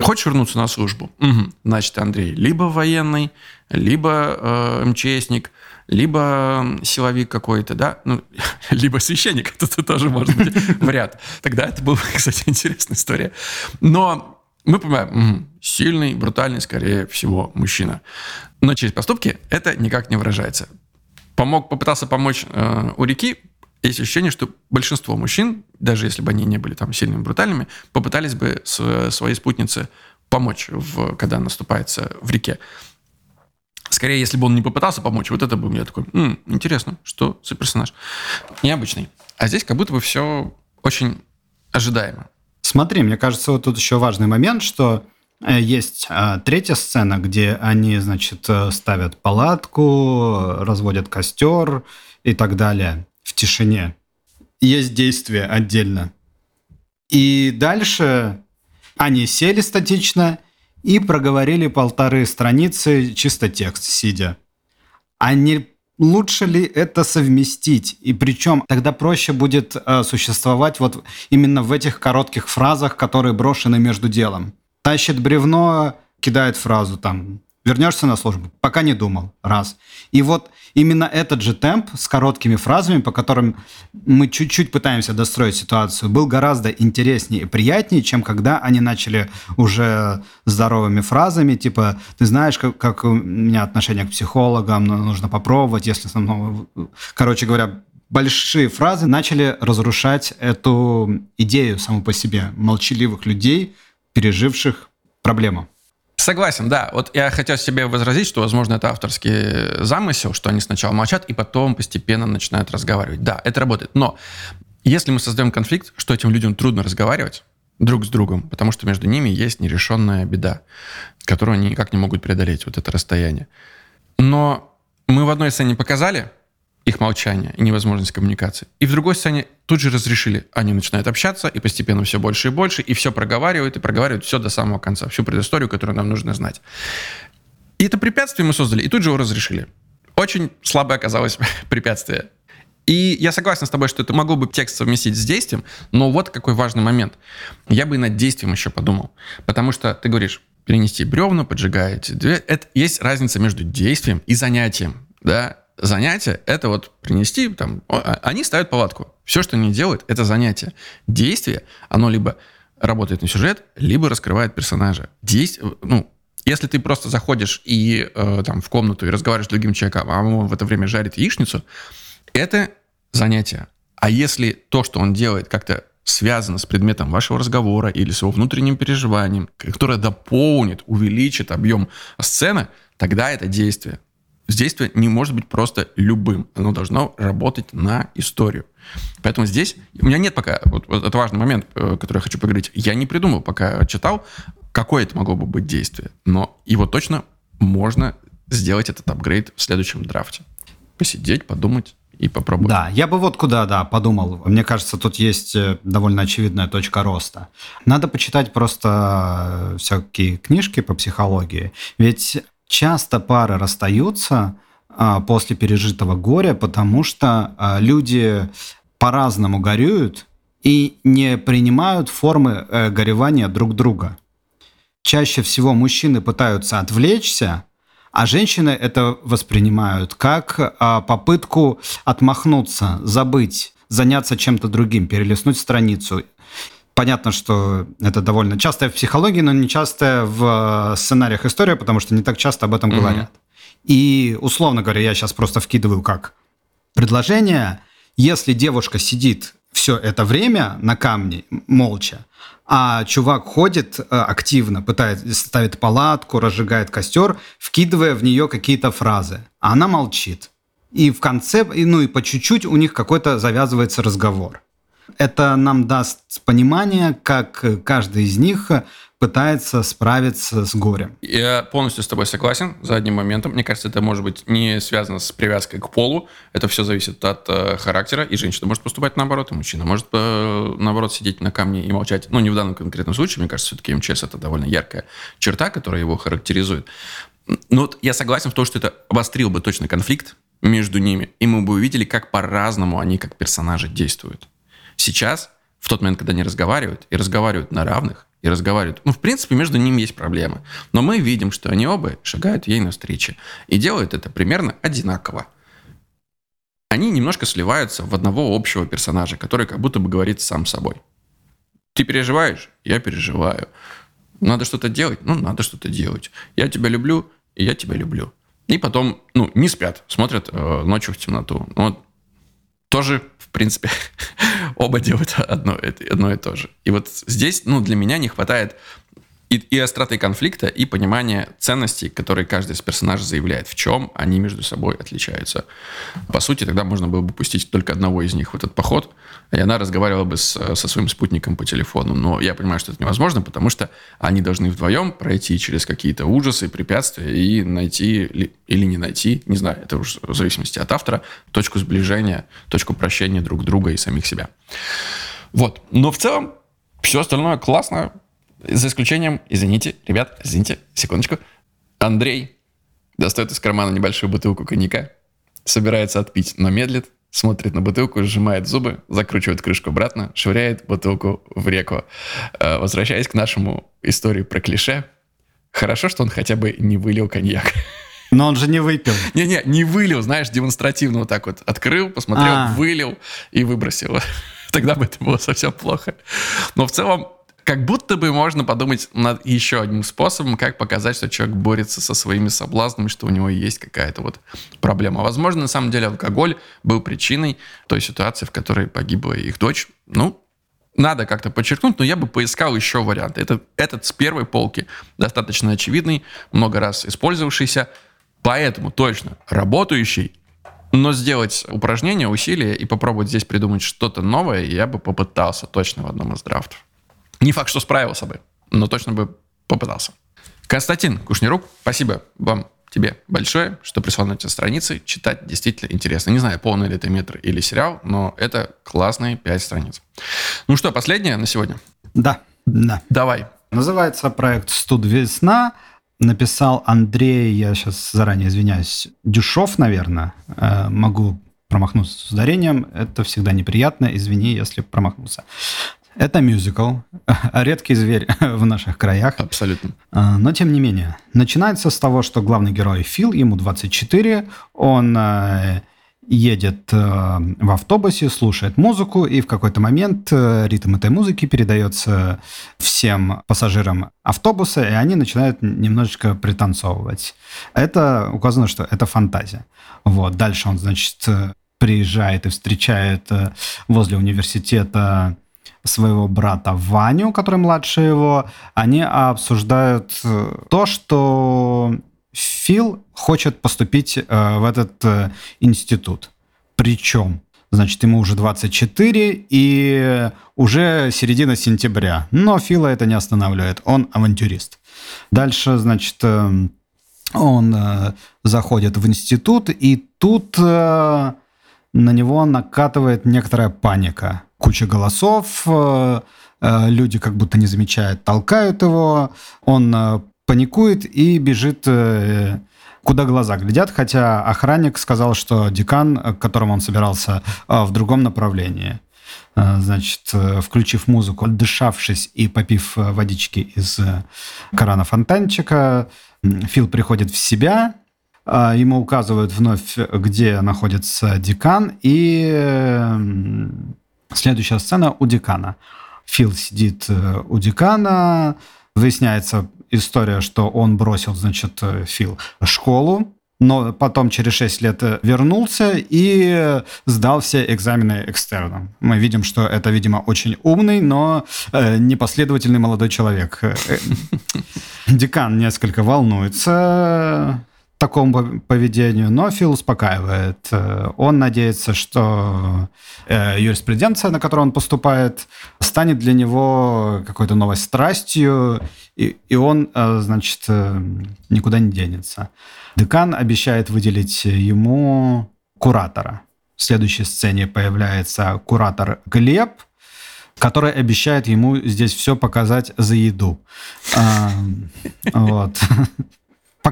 Хочешь вернуться на службу? Угу. Значит, Андрей либо военный, либо э, МЧСник, либо силовик какой-то, да, ну, <laughs> либо священник, <laughs> это тоже может быть <laughs> вариант. Тогда это была, кстати, интересная история. Но мы понимаем, сильный, брутальный, скорее всего, мужчина. Но через поступки это никак не выражается. Помог, попытался помочь э, у реки, есть ощущение, что большинство мужчин, даже если бы они не были там сильными, брутальными, попытались бы с, своей спутнице помочь, в, когда наступается в реке. Скорее, если бы он не попытался помочь, вот это бы я такой, М, интересно, что за персонаж? Необычный. А здесь как будто бы все очень ожидаемо. Смотри, мне кажется, вот тут еще важный момент, что э, есть а, третья сцена, где они, значит, э, ставят палатку, разводят костер и так далее в тишине. Есть действие отдельно. И дальше они сели статично и проговорили полторы страницы чисто текст, сидя. Не лучше ли это совместить? И причем тогда проще будет э, существовать вот именно в этих коротких фразах, которые брошены между делом. Тащит бревно, кидает фразу там вернешься на службу? Пока не думал. Раз. И вот именно этот же темп с короткими фразами, по которым мы чуть-чуть пытаемся достроить ситуацию, был гораздо интереснее и приятнее, чем когда они начали уже здоровыми фразами, типа, ты знаешь, как, как у меня отношение к психологам, нужно попробовать, если... Короче говоря, большие фразы начали разрушать эту идею саму по себе молчаливых людей, переживших проблему. Согласен, да. Вот я хотел себе возразить, что, возможно, это авторский замысел, что они сначала молчат и потом постепенно начинают разговаривать. Да, это работает. Но если мы создаем конфликт, что этим людям трудно разговаривать друг с другом, потому что между ними есть нерешенная беда, которую они никак не могут преодолеть, вот это расстояние. Но мы в одной сцене показали, их молчание и невозможность коммуникации. И в другой сцене тут же разрешили. Они начинают общаться, и постепенно все больше и больше, и все проговаривают, и проговаривают все до самого конца, всю предысторию, которую нам нужно знать. И это препятствие мы создали, и тут же его разрешили. Очень слабое оказалось <laughs> препятствие. И я согласен с тобой, что это могло бы текст совместить с действием, но вот какой важный момент. Я бы и над действием еще подумал. Потому что ты говоришь, перенести бревна, поджигать. Это есть разница между действием и занятием. Да? Занятие — это вот принести, там, а, они ставят палатку. Все, что они делают, это занятие. Действие, оно либо работает на сюжет, либо раскрывает персонажа. Действие, ну, если ты просто заходишь и э, там в комнату и разговариваешь с другим человеком, а он в это время жарит яичницу, это занятие. А если то, что он делает, как-то связано с предметом вашего разговора или с его внутренним переживанием, которое дополнит, увеличит объем сцены, тогда это действие действие не может быть просто любым. Оно должно работать на историю. Поэтому здесь у меня нет пока, вот, вот это важный момент, э, который я хочу поговорить. Я не придумал, пока читал, какое это могло бы быть действие. Но его точно можно сделать этот апгрейд в следующем драфте. Посидеть, подумать, и попробовать. Да, я бы вот куда, да, подумал. Мне кажется, тут есть э, довольно очевидная точка роста. Надо почитать просто э, всякие книжки по психологии. Ведь часто пары расстаются а, после пережитого горя, потому что а, люди по-разному горюют и не принимают формы э, горевания друг друга. Чаще всего мужчины пытаются отвлечься, а женщины это воспринимают как а, попытку отмахнуться, забыть, заняться чем-то другим, перелистнуть страницу. Понятно, что это довольно частая в психологии, но не частая в э, сценариях история, потому что не так часто об этом mm-hmm. говорят. И, условно говоря, я сейчас просто вкидываю как предложение, если девушка сидит все это время на камне молча, а чувак ходит э, активно, пытается, ставит палатку, разжигает костер, вкидывая в нее какие-то фразы. А она молчит. И в конце, ну и по чуть-чуть у них какой-то завязывается разговор. Это нам даст понимание, как каждый из них пытается справиться с горем. Я полностью с тобой согласен за одним моментом. Мне кажется, это может быть не связано с привязкой к полу. Это все зависит от э, характера. И женщина может поступать наоборот, и мужчина может, э, наоборот, сидеть на камне и молчать. Ну, не в данном конкретном случае. Мне кажется, все-таки МЧС – это довольно яркая черта, которая его характеризует. Но вот я согласен в том, что это обострил бы точно конфликт между ними, и мы бы увидели, как по-разному они как персонажи действуют. Сейчас, в тот момент, когда они разговаривают, и разговаривают на равных, и разговаривают. Ну, в принципе, между ними есть проблемы. Но мы видим, что они оба шагают ей навстречу. И делают это примерно одинаково. Они немножко сливаются в одного общего персонажа, который как будто бы говорит сам собой. Ты переживаешь? Я переживаю. Надо что-то делать? Ну, надо что-то делать. Я тебя люблю, и я тебя люблю. И потом, ну, не спят, смотрят э, ночью в темноту. Ну, вот тоже, принципе, <laughs> оба делают одно, одно и то же. И вот здесь, ну, для меня не хватает и, и остроты конфликта, и понимания ценностей, которые каждый из персонажей заявляет, в чем они между собой отличаются. По сути, тогда можно было бы пустить только одного из них в этот поход, и она разговаривала бы с, со своим спутником по телефону. Но я понимаю, что это невозможно, потому что они должны вдвоем пройти через какие-то ужасы, препятствия и найти или не найти, не знаю, это уже в зависимости от автора, точку сближения, точку прощения друг друга и самих себя. Вот. Но в целом все остальное классно, за исключением, извините, ребят, извините, секундочку. Андрей достает из кармана небольшую бутылку коньяка, собирается отпить, но медлит, смотрит на бутылку, сжимает зубы, закручивает крышку обратно, швыряет бутылку в реку. Э, возвращаясь к нашему истории про клише, хорошо, что он хотя бы не вылил коньяк. Но он же не выпил. Не-не, не вылил, знаешь, демонстративно вот так вот открыл, посмотрел, а. вылил и выбросил. <laughs> Тогда бы это было совсем плохо. Но в целом как будто бы можно подумать над еще одним способом, как показать, что человек борется со своими соблазнами, что у него есть какая-то вот проблема. Возможно, на самом деле алкоголь был причиной той ситуации, в которой погибла их дочь. Ну, надо как-то подчеркнуть, но я бы поискал еще варианты. Это, этот с первой полки достаточно очевидный, много раз использовавшийся, поэтому точно работающий, но сделать упражнение, усилие и попробовать здесь придумать что-то новое я бы попытался точно в одном из драфтов. Не факт, что справился бы, но точно бы попытался. Константин Кушнерук, спасибо вам тебе большое, что прислал на эти страницы. Читать действительно интересно. Не знаю, полный ли это метр или сериал, но это классные пять страниц. Ну что, последнее на сегодня? Да, да. Давай. Называется проект «Студ весна». Написал Андрей, я сейчас заранее извиняюсь, Дюшов, наверное. Э, могу промахнуться с ударением. Это всегда неприятно. Извини, если промахнулся. Это мюзикл, <laughs> редкий зверь <laughs> в наших краях. Абсолютно. А, но тем не менее. Начинается с того, что главный герой Фил, ему 24, он э, едет э, в автобусе, слушает музыку, и в какой-то момент э, ритм этой музыки передается всем пассажирам автобуса, и они начинают немножечко пританцовывать. Это указано, что это фантазия. Вот. Дальше он, значит, приезжает и встречает возле университета своего брата Ваню, который младше его, они обсуждают э, то, что Фил хочет поступить э, в этот э, институт. Причем, значит, ему уже 24 и уже середина сентября. Но Фила это не останавливает, он авантюрист. Дальше, значит, он заходит в институт, и тут на него накатывает некоторая паника. Куча голосов, э, э, люди как будто не замечают, толкают его, он э, паникует и бежит куда глаза глядят, хотя охранник сказал, что декан, к которому он собирался, в другом направлении. Значит, включив музыку, дышавшись и попив водички из крана фонтанчика, Фил приходит в себя, ему указывают вновь, где находится декан, и следующая сцена у декана. Фил сидит э, у декана, выясняется история, что он бросил, значит, э, Фил школу, но потом через 6 лет э, вернулся и сдал все экзамены экстерном. Мы видим, что это, видимо, очень умный, но непоследовательный молодой человек. <laughs> Декан несколько волнуется, такому поведению, но Фил успокаивает. Э, он надеется, что э, юриспруденция, на которую он поступает, станет для него какой-то новой страстью, и, и он, э, значит, никуда не денется. Декан обещает выделить ему куратора. В следующей сцене появляется куратор Глеб, который обещает ему здесь все показать за еду. Вот <laughs>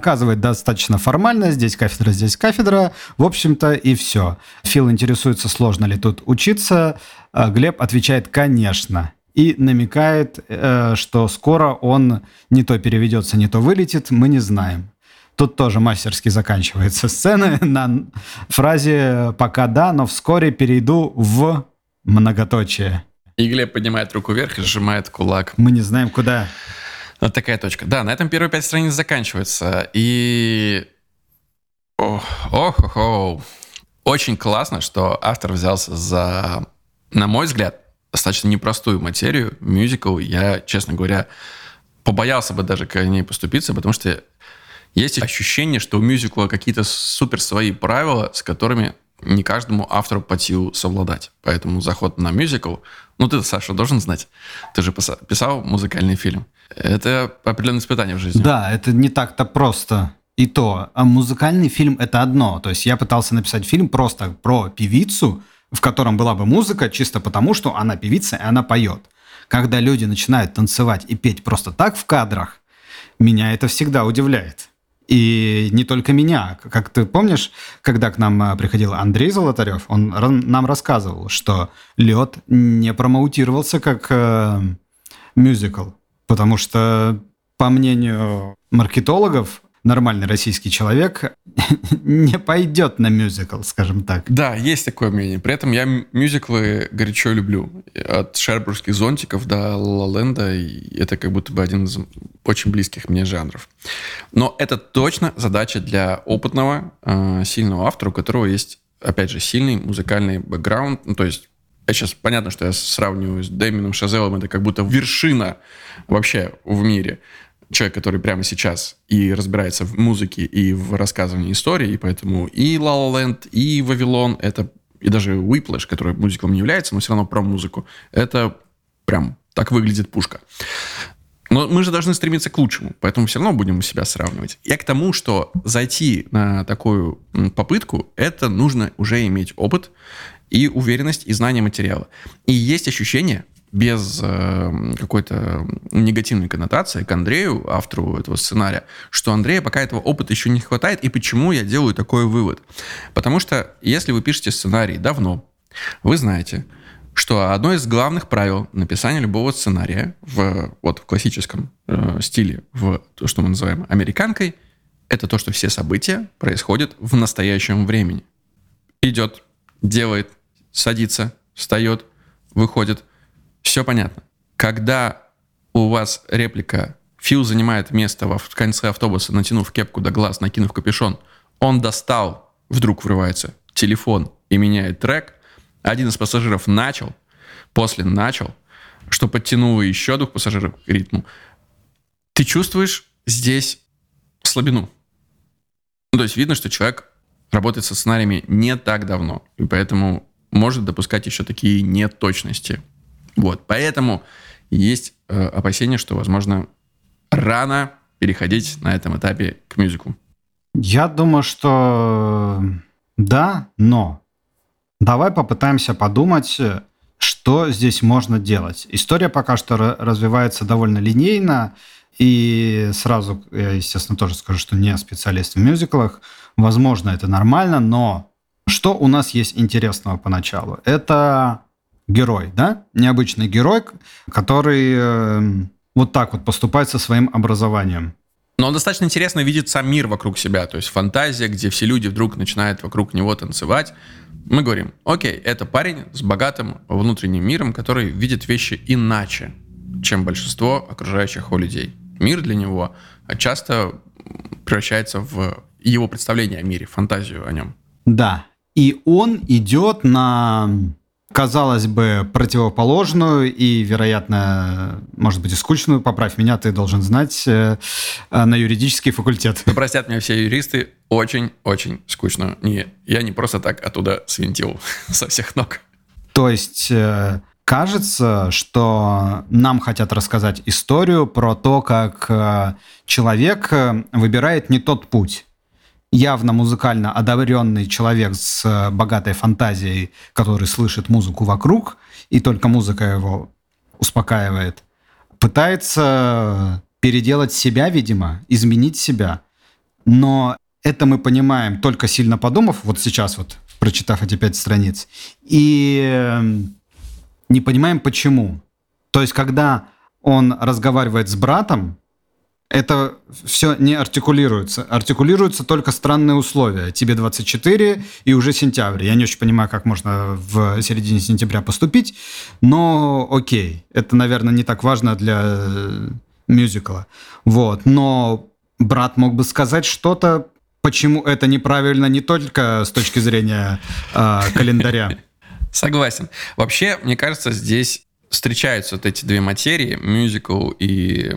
показывает достаточно формально, здесь кафедра, здесь кафедра, в общем-то и все. Фил интересуется, сложно ли тут учиться, а Глеб отвечает «конечно» и намекает, э, что скоро он не то переведется, не то вылетит, мы не знаем. Тут тоже мастерски заканчивается сцена <laughs> на фразе «пока да, но вскоре перейду в многоточие». И Глеб поднимает руку вверх и сжимает кулак. Мы не знаем, куда. Вот такая точка. Да, на этом первые пять страниц заканчиваются. И... Ох, ох, ох, Очень классно, что автор взялся за, на мой взгляд, достаточно непростую материю, мюзикл. Я, честно говоря, побоялся бы даже к ней поступиться, потому что есть ощущение, что у мюзикла какие-то супер свои правила, с которыми не каждому автору по силу совладать. Поэтому заход на мюзикл, ну ты, Саша, должен знать. Ты же писал музыкальный фильм. Это определенное испытание в жизни. Да, это не так-то просто. И то, а музыкальный фильм это одно. То есть я пытался написать фильм просто про певицу, в котором была бы музыка, чисто потому, что она певица и она поет. Когда люди начинают танцевать и петь просто так в кадрах, меня это всегда удивляет. И не только меня. Как ты помнишь, когда к нам а, приходил Андрей Золотарев, он нам рассказывал, что лед не промоутировался как э, мюзикл. Потому что, по мнению маркетологов, нормальный российский человек <laughs> не пойдет на мюзикл, скажем так. Да, есть такое мнение. При этом я мюзиклы горячо люблю. От «Шербургских зонтиков» до «Ла Ленда» это как будто бы один из очень близких мне жанров. Но это точно задача для опытного, э, сильного автора, у которого есть, опять же, сильный музыкальный бэкграунд, ну, то есть я сейчас понятно, что я сравниваю с Дэмином Шазелом, это как будто вершина вообще в мире. Человек, который прямо сейчас и разбирается в музыке, и в рассказывании истории, и поэтому и La La Land, и Вавилон, это и даже Whiplash, который мюзиклом не является, но все равно про музыку, это прям так выглядит пушка. Но мы же должны стремиться к лучшему, поэтому все равно будем себя сравнивать. Я к тому, что зайти на такую попытку, это нужно уже иметь опыт, и уверенность, и знание материала. И есть ощущение, без э, какой-то негативной коннотации к Андрею, автору этого сценария, что Андрея пока этого опыта еще не хватает. И почему я делаю такой вывод? Потому что если вы пишете сценарий давно, вы знаете, что одно из главных правил написания любого сценария в, вот, в классическом э, стиле, в то, что мы называем американкой, это то, что все события происходят в настоящем времени. Идет, делает, садится, встает, выходит. Все понятно. Когда у вас реплика Фил занимает место в конце автобуса, натянув кепку до глаз, накинув капюшон, он достал, вдруг врывается телефон и меняет трек, один из пассажиров начал, после начал, что подтянуло еще двух пассажиров к ритму, ты чувствуешь здесь слабину. Ну, то есть видно, что человек работает со сценариями не так давно, и поэтому может допускать еще такие неточности. Вот, поэтому есть э, опасения, что, возможно, рано переходить на этом этапе к мюзику. Я думаю, что да, но Давай попытаемся подумать, что здесь можно делать. История пока что развивается довольно линейно, и сразу я, естественно, тоже скажу, что не специалист в мюзиклах. Возможно, это нормально, но что у нас есть интересного поначалу? Это герой, да? Необычный герой, который э, вот так вот поступает со своим образованием. Но он достаточно интересно видит сам мир вокруг себя, то есть фантазия, где все люди вдруг начинают вокруг него танцевать. Мы говорим, окей, это парень с богатым внутренним миром, который видит вещи иначе, чем большинство окружающих его людей. Мир для него часто превращается в его представление о мире, фантазию о нем. Да, и он идет на казалось бы, противоположную и, вероятно, может быть, и скучную, поправь меня, ты должен знать, э, э, на юридический факультет. Ну, простят меня все юристы, очень-очень скучную. Не, я не просто так оттуда свинтил <laughs> со всех ног. То есть э, кажется, что нам хотят рассказать историю про то, как человек выбирает не тот путь явно музыкально одаренный человек с э, богатой фантазией, который слышит музыку вокруг, и только музыка его успокаивает, пытается переделать себя, видимо, изменить себя. Но это мы понимаем только сильно подумав, вот сейчас вот, прочитав эти пять страниц, и эм, не понимаем почему. То есть, когда он разговаривает с братом, это все не артикулируется. Артикулируются только странные условия. Тебе 24 и уже сентябрь. Я не очень понимаю, как можно в середине сентября поступить, но окей. Это, наверное, не так важно для э, мюзикла. Вот. Но брат мог бы сказать что-то, почему это неправильно не только с точки зрения э, календаря. <laughs> Согласен. Вообще, мне кажется, здесь встречаются вот эти две материи, мюзикл и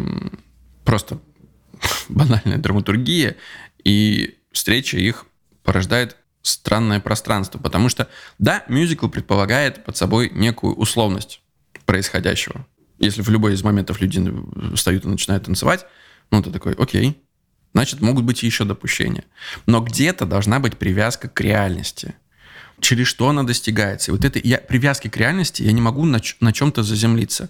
просто <laughs> банальная драматургия, и встреча их порождает странное пространство. Потому что, да, мюзикл предполагает под собой некую условность происходящего. Если в любой из моментов люди встают и начинают танцевать, ну, ты такой, окей, значит, могут быть еще допущения. Но где-то должна быть привязка к реальности. Через что она достигается. И вот этой я, привязки к реальности я не могу на, на чем-то заземлиться.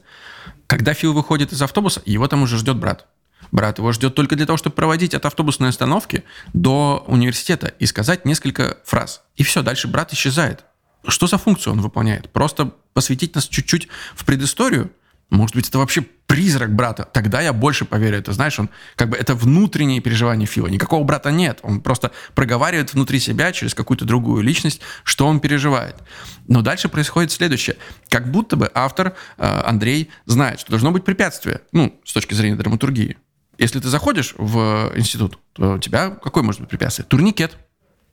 Когда Фил выходит из автобуса, его там уже ждет брат. Брат его ждет только для того, чтобы проводить от автобусной остановки до университета и сказать несколько фраз. И все, дальше брат исчезает. Что за функцию он выполняет? Просто посвятить нас чуть-чуть в предысторию? Может быть, это вообще призрак брата. Тогда я больше поверю. Это, знаешь, он как бы это внутренние переживания Фила. Никакого брата нет. Он просто проговаривает внутри себя через какую-то другую личность, что он переживает. Но дальше происходит следующее. Как будто бы автор э, Андрей знает, что должно быть препятствие, ну, с точки зрения драматургии. Если ты заходишь в институт, то у тебя какое может быть препятствие? Турникет.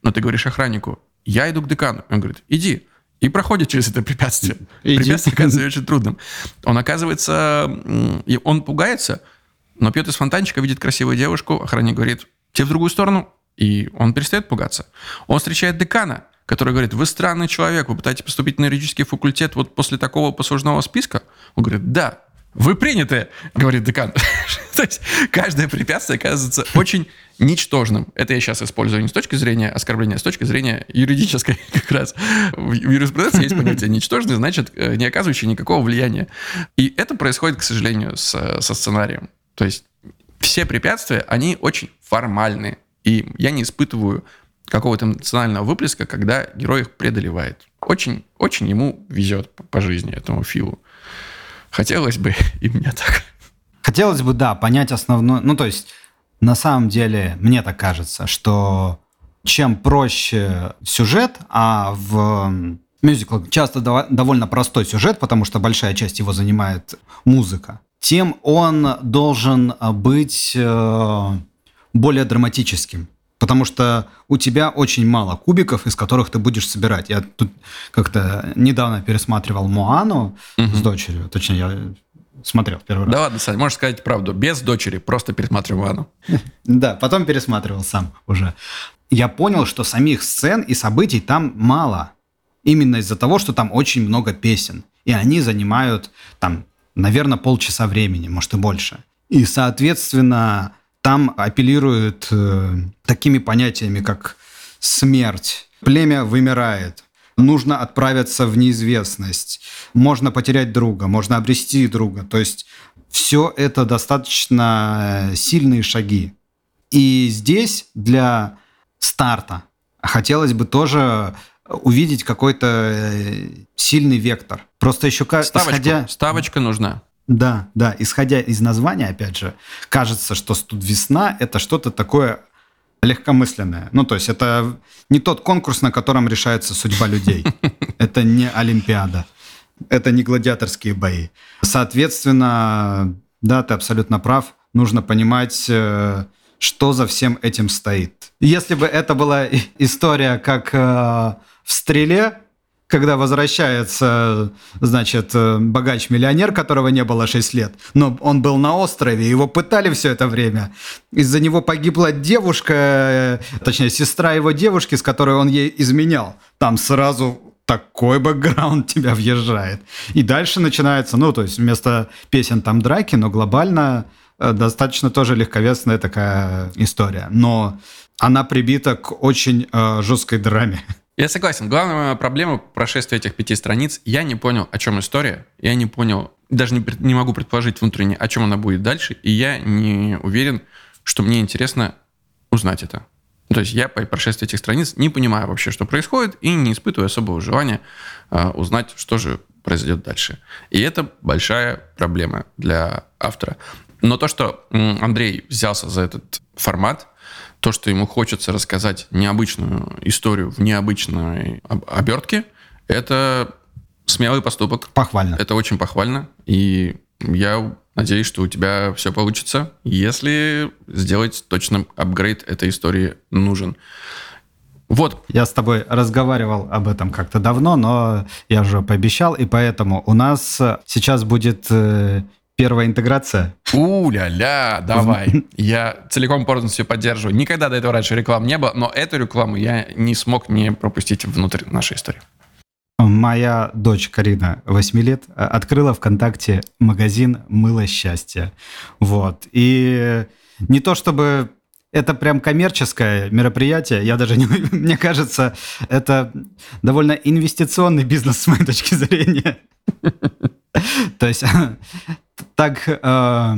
Но ты говоришь охраннику, я иду к декану. Он говорит, иди. И проходит через это препятствие. <laughs> Иди. Препятствие оказывается очень трудным. Он оказывается, он пугается, но пьет из фонтанчика, видит красивую девушку, охранник говорит, тебе в другую сторону, и он перестает пугаться. Он встречает декана, который говорит, вы странный человек, вы пытаетесь поступить на юридический факультет вот после такого послужного списка? Он говорит, да, вы приняты, говорит декан. <laughs> То есть каждое препятствие оказывается очень ничтожным. Это я сейчас использую не с точки зрения оскорбления, а с точки зрения юридической <laughs> как раз. В юриспруденции есть понятие ничтожный, значит, э, не оказывающий никакого влияния. И это происходит, к сожалению, с, со сценарием. То есть все препятствия, они очень формальные. И я не испытываю какого-то эмоционального выплеска, когда герой их преодолевает. Очень, очень ему везет по жизни, этому Филу. Хотелось бы <laughs> и мне так. Хотелось бы, да, понять основное. Ну, то есть, на самом деле, мне так кажется, что чем проще сюжет, а в мюзикл часто довольно простой сюжет, потому что большая часть его занимает музыка, тем он должен быть э, более драматическим. Потому что у тебя очень мало кубиков, из которых ты будешь собирать. Я тут как-то недавно пересматривал Моану угу. с дочерью. Точнее, я смотрел первый раз. Да ладно, Сань, можешь сказать правду. Без дочери, просто пересматривал Моану. <laughs> Да, потом пересматривал сам уже. Я понял, что самих сцен и событий там мало. Именно из-за того, что там очень много песен. И они занимают там, наверное, полчаса времени, может и больше. И, соответственно, там апеллируют э, такими понятиями, как смерть, племя вымирает, нужно отправиться в неизвестность, можно потерять друга, можно обрести друга. То есть все это достаточно сильные шаги. И здесь для старта хотелось бы тоже увидеть какой-то э, сильный вектор. Просто еще Ставочку. исходя... Ставочка нужна. Да, да. Исходя из названия, опять же, кажется, что тут весна – это что-то такое легкомысленное. Ну, то есть это не тот конкурс, на котором решается судьба людей. <laughs> Это не Олимпиада. Это не гладиаторские бои. Соответственно, да, ты абсолютно прав. Нужно понимать, э, что за всем этим стоит. Если бы это была история как э, в стреле, когда возвращается, значит, э, богач-миллионер, которого не было 6 лет, но он был на острове, его пытали все это время. Из-за него погибла девушка, э, точнее, сестра его девушки, с которой он ей изменял. Там сразу такой бэкграунд <laughs> тебя въезжает. И дальше начинается, ну, то есть вместо песен там драки, но глобально э, достаточно тоже легковесная такая история. Но она прибита к очень э, жесткой драме. <laughs> Я согласен. Главная моя проблема прошествия этих пяти страниц, я не понял, о чем история, я не понял, даже не, не могу предположить внутренне, о чем она будет дальше, и я не уверен, что мне интересно узнать это. То есть я по прошествии этих страниц не понимаю вообще, что происходит, и не испытываю особого желания э, узнать, что же произойдет дальше. И это большая проблема для автора. Но то, что Андрей взялся за этот формат, то, что ему хочется рассказать необычную историю в необычной обертке, это смелый поступок. Похвально. Это очень похвально. И я надеюсь, что у тебя все получится, если сделать точно апгрейд этой истории нужен. Вот. Я с тобой разговаривал об этом как-то давно, но я уже пообещал, и поэтому у нас сейчас будет э, первая интеграция. У-ля-ля, давай. Я целиком полностью поддерживаю. Никогда до этого раньше рекламы не было, но эту рекламу я не смог не пропустить внутрь нашей истории. Моя дочь Карина, 8 лет, открыла ВКонтакте магазин «Мыло счастья». Вот. И не то чтобы это прям коммерческое мероприятие. Я даже не... <laughs> Мне кажется, это довольно инвестиционный бизнес с моей точки зрения. <laughs> То есть <laughs> так э,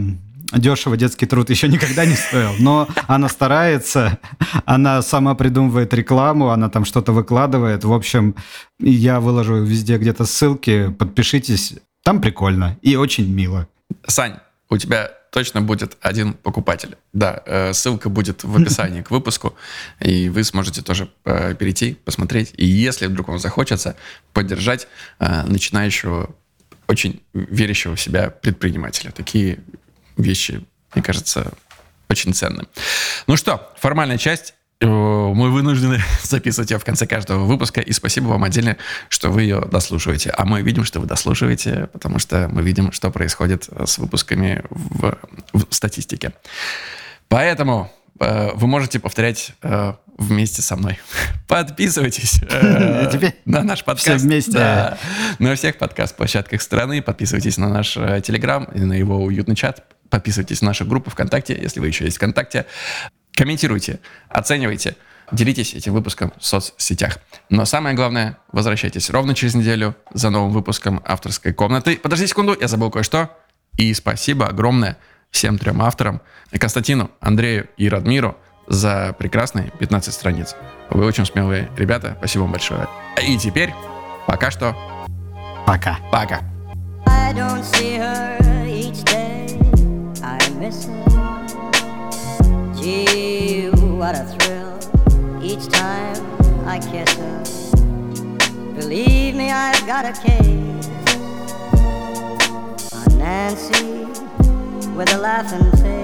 дешево детский труд еще никогда не стоил. Но она старается, она сама придумывает рекламу, она там что-то выкладывает. В общем, я выложу везде где-то ссылки, подпишитесь. Там прикольно и очень мило. Сань, у тебя точно будет один покупатель. Да, э, ссылка будет в описании к выпуску, и вы сможете тоже э, перейти, посмотреть. И если вдруг вам захочется, поддержать э, начинающего очень верящего в себя предпринимателя. Такие вещи, мне кажется, очень ценны. Ну что, формальная часть. Э, мы вынуждены <laughs> записывать ее в конце каждого выпуска, и спасибо вам отдельно, что вы ее дослушиваете. А мы видим, что вы дослушиваете, потому что мы видим, что происходит с выпусками в, в статистике. Поэтому э, вы можете повторять э, вместе со мной. <laughs> Подписывайтесь <laughs> э, на наш подкаст. Все вместе. На всех подкаст-площадках страны. Подписывайтесь на наш э, Телеграм и на его уютный чат. Подписывайтесь на нашу группу ВКонтакте, если вы еще есть ВКонтакте. Комментируйте, оценивайте, делитесь этим выпуском в соцсетях. Но самое главное, возвращайтесь ровно через неделю за новым выпуском авторской комнаты. Подожди секунду, я забыл кое-что. И спасибо огромное всем трем авторам, Константину, Андрею и Радмиру, за прекрасные 15 страниц. Вы очень смелые ребята. Спасибо вам большое. И теперь пока что. Пока. Пока. Gee, what a thrill each time I kiss her. Believe me, I've got a case on Nancy with a laughing face.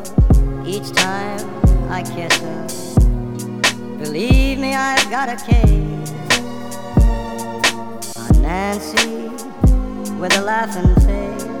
each time I kiss her. Believe me, I've got a case on Nancy with a laughing face.